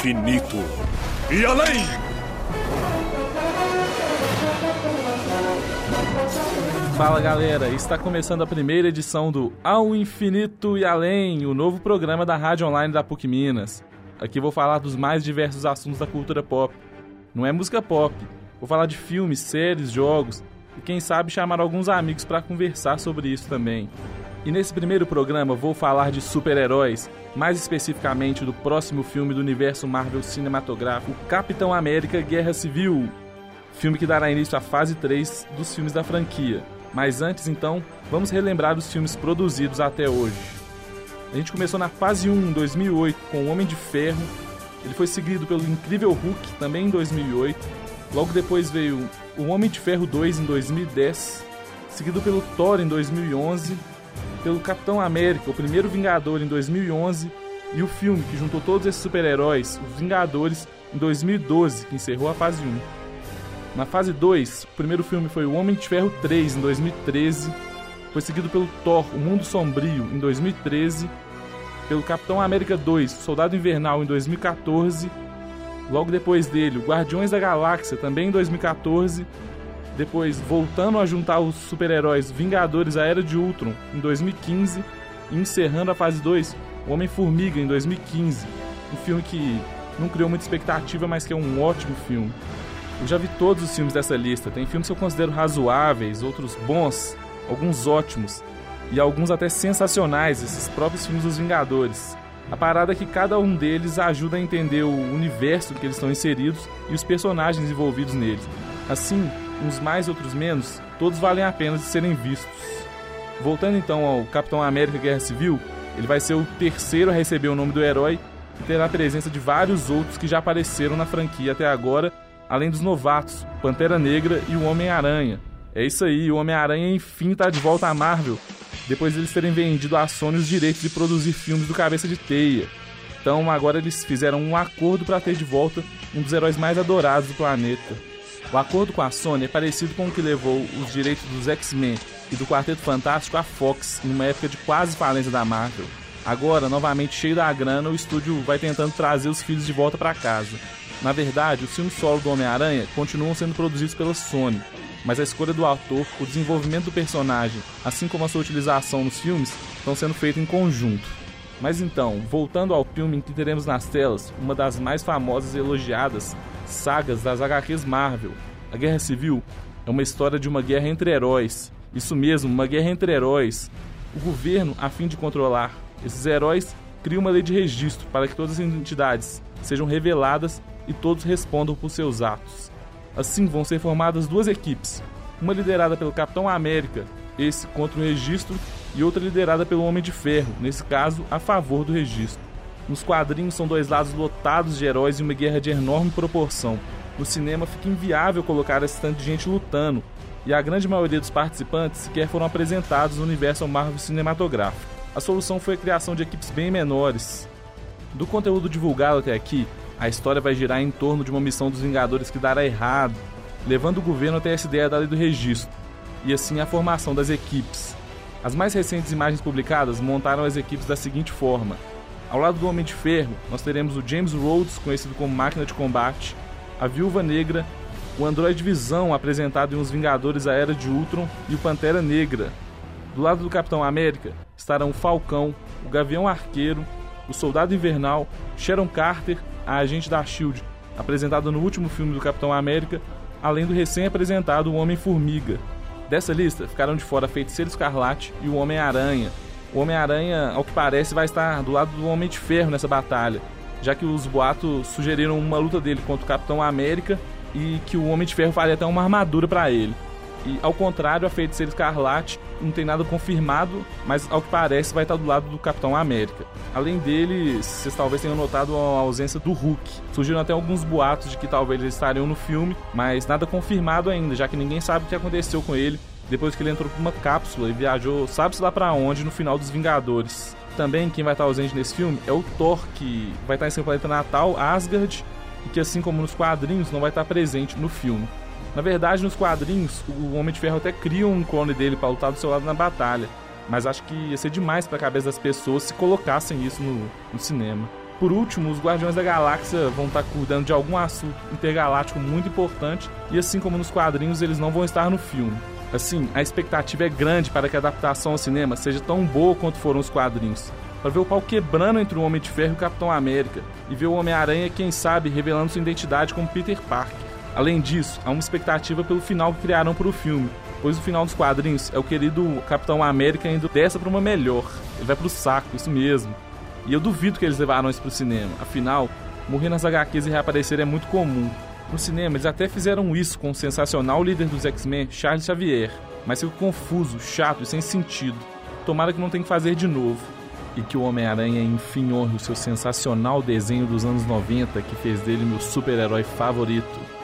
infinito e além! Fala galera, está começando a primeira edição do Ao Infinito e Além, o novo programa da rádio online da PUC Minas. Aqui vou falar dos mais diversos assuntos da cultura pop. Não é música pop, vou falar de filmes, séries, jogos e quem sabe chamar alguns amigos para conversar sobre isso também. E nesse primeiro programa vou falar de super-heróis, mais especificamente do próximo filme do universo Marvel cinematográfico, Capitão América Guerra Civil, filme que dará início à fase 3 dos filmes da franquia. Mas antes então, vamos relembrar os filmes produzidos até hoje. A gente começou na fase 1 em 2008 com O Homem de Ferro, ele foi seguido pelo Incrível Hulk também em 2008. Logo depois veio O Homem de Ferro 2 em 2010, seguido pelo Thor em 2011 pelo Capitão América, o primeiro Vingador, em 2011, e o filme que juntou todos esses super-heróis, os Vingadores, em 2012, que encerrou a fase 1. Na fase 2, o primeiro filme foi O Homem de Ferro 3, em 2013, foi seguido pelo Thor, O Mundo Sombrio, em 2013, pelo Capitão América 2, Soldado Invernal, em 2014, logo depois dele, o Guardiões da Galáxia, também em 2014, depois voltando a juntar os super-heróis Vingadores a Era de Ultron em 2015 e encerrando a fase 2, O Homem-Formiga em 2015. Um filme que não criou muita expectativa, mas que é um ótimo filme. Eu já vi todos os filmes dessa lista. Tem filmes que eu considero razoáveis, outros bons, alguns ótimos e alguns até sensacionais, esses próprios filmes dos Vingadores. A parada é que cada um deles ajuda a entender o universo que eles estão inseridos e os personagens envolvidos neles. Assim, uns mais, outros menos, todos valem a pena de serem vistos. Voltando então ao Capitão América Guerra Civil, ele vai ser o terceiro a receber o nome do herói e terá a presença de vários outros que já apareceram na franquia até agora, além dos novatos, Pantera Negra e o Homem-Aranha. É isso aí, o Homem-Aranha enfim está de volta à Marvel, depois de eles terem vendido à Sony os direitos de produzir filmes do Cabeça de Teia. Então agora eles fizeram um acordo para ter de volta um dos heróis mais adorados do planeta. O acordo com a Sony é parecido com o que levou os direitos dos X-Men e do Quarteto Fantástico à Fox em uma época de quase falência da Marvel. Agora, novamente cheio da grana, o estúdio vai tentando trazer os filhos de volta para casa. Na verdade, os filmes solo do Homem-Aranha continuam sendo produzidos pela Sony, mas a escolha do ator, o desenvolvimento do personagem, assim como a sua utilização nos filmes, estão sendo feitos em conjunto. Mas então, voltando ao filme que teremos nas telas uma das mais famosas e elogiadas sagas das HQs Marvel. A Guerra Civil é uma história de uma guerra entre heróis. Isso mesmo, uma guerra entre heróis. O governo, a fim de controlar esses heróis, cria uma lei de registro para que todas as entidades sejam reveladas e todos respondam por seus atos. Assim vão ser formadas duas equipes, uma liderada pelo Capitão América, esse contra o registro, e outra liderada pelo Homem de Ferro, nesse caso a favor do registro. Nos quadrinhos são dois lados lotados de heróis e uma guerra de enorme proporção. No cinema fica inviável colocar esse tanto de gente lutando, e a grande maioria dos participantes sequer foram apresentados no universo Marvel cinematográfico. A solução foi a criação de equipes bem menores. Do conteúdo divulgado até aqui, a história vai girar em torno de uma missão dos Vingadores que dará errado, levando o governo até essa ideia da lei do registro, e assim a formação das equipes. As mais recentes imagens publicadas montaram as equipes da seguinte forma: ao lado do Homem de Ferro, nós teremos o James Rhodes, conhecido como Máquina de Combate, a Viúva Negra, o Android Visão, apresentado em Os Vingadores A Era de Ultron, e o Pantera Negra. Do lado do Capitão América estarão o Falcão, o Gavião Arqueiro, o Soldado Invernal, Sharon Carter, a agente da SHIELD, apresentada no último filme do Capitão América, além do recém-apresentado Homem-Formiga. Dessa lista ficaram de fora Feiticeiro Escarlate e o Homem-Aranha, o Homem-Aranha, ao que parece, vai estar do lado do Homem de Ferro nessa batalha, já que os boatos sugeriram uma luta dele contra o Capitão América e que o Homem de Ferro faria até uma armadura para ele. E ao contrário, a Feiticeira Escarlate não tem nada confirmado, mas ao que parece vai estar do lado do Capitão América. Além dele, vocês talvez tenham notado a ausência do Hulk. Surgiram até alguns boatos de que talvez eles estariam no filme, mas nada confirmado ainda, já que ninguém sabe o que aconteceu com ele depois que ele entrou por uma cápsula e viajou, sabe-se lá para onde, no final dos Vingadores. Também quem vai estar ausente nesse filme é o Thor, que vai estar em seu planeta natal, Asgard, e que assim como nos quadrinhos não vai estar presente no filme. Na verdade, nos quadrinhos, o Homem de Ferro até cria um clone dele para lutar do seu lado na batalha, mas acho que ia ser demais para a cabeça das pessoas se colocassem isso no, no cinema. Por último, os Guardiões da Galáxia vão estar cuidando de algum assunto intergaláctico muito importante, e assim como nos quadrinhos, eles não vão estar no filme. Assim, a expectativa é grande para que a adaptação ao cinema seja tão boa quanto foram os quadrinhos. Para ver o pau quebrando entre o Homem de Ferro e o Capitão América, e ver o Homem-Aranha, quem sabe, revelando sua identidade como Peter Parker. Além disso, há uma expectativa pelo final que criaram para o filme, pois o final dos quadrinhos é o querido Capitão América indo dessa para uma melhor. Ele vai pro saco, isso mesmo. E eu duvido que eles levaram isso pro cinema. Afinal, morrer nas HQs e reaparecer é muito comum. No cinema, eles até fizeram isso com o sensacional líder dos X-Men, Charles Xavier, mas ficou confuso, chato e sem sentido. Tomara que não tenha que fazer de novo. E que o Homem-Aranha enfim honre o seu sensacional desenho dos anos 90 que fez dele meu super-herói favorito.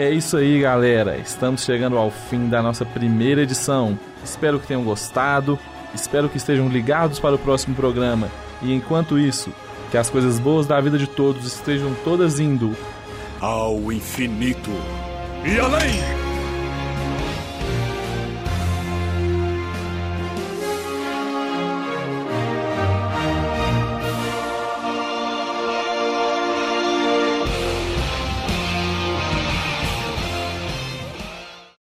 É isso aí, galera. Estamos chegando ao fim da nossa primeira edição. Espero que tenham gostado. Espero que estejam ligados para o próximo programa. E enquanto isso, que as coisas boas da vida de todos estejam todas indo ao infinito e além.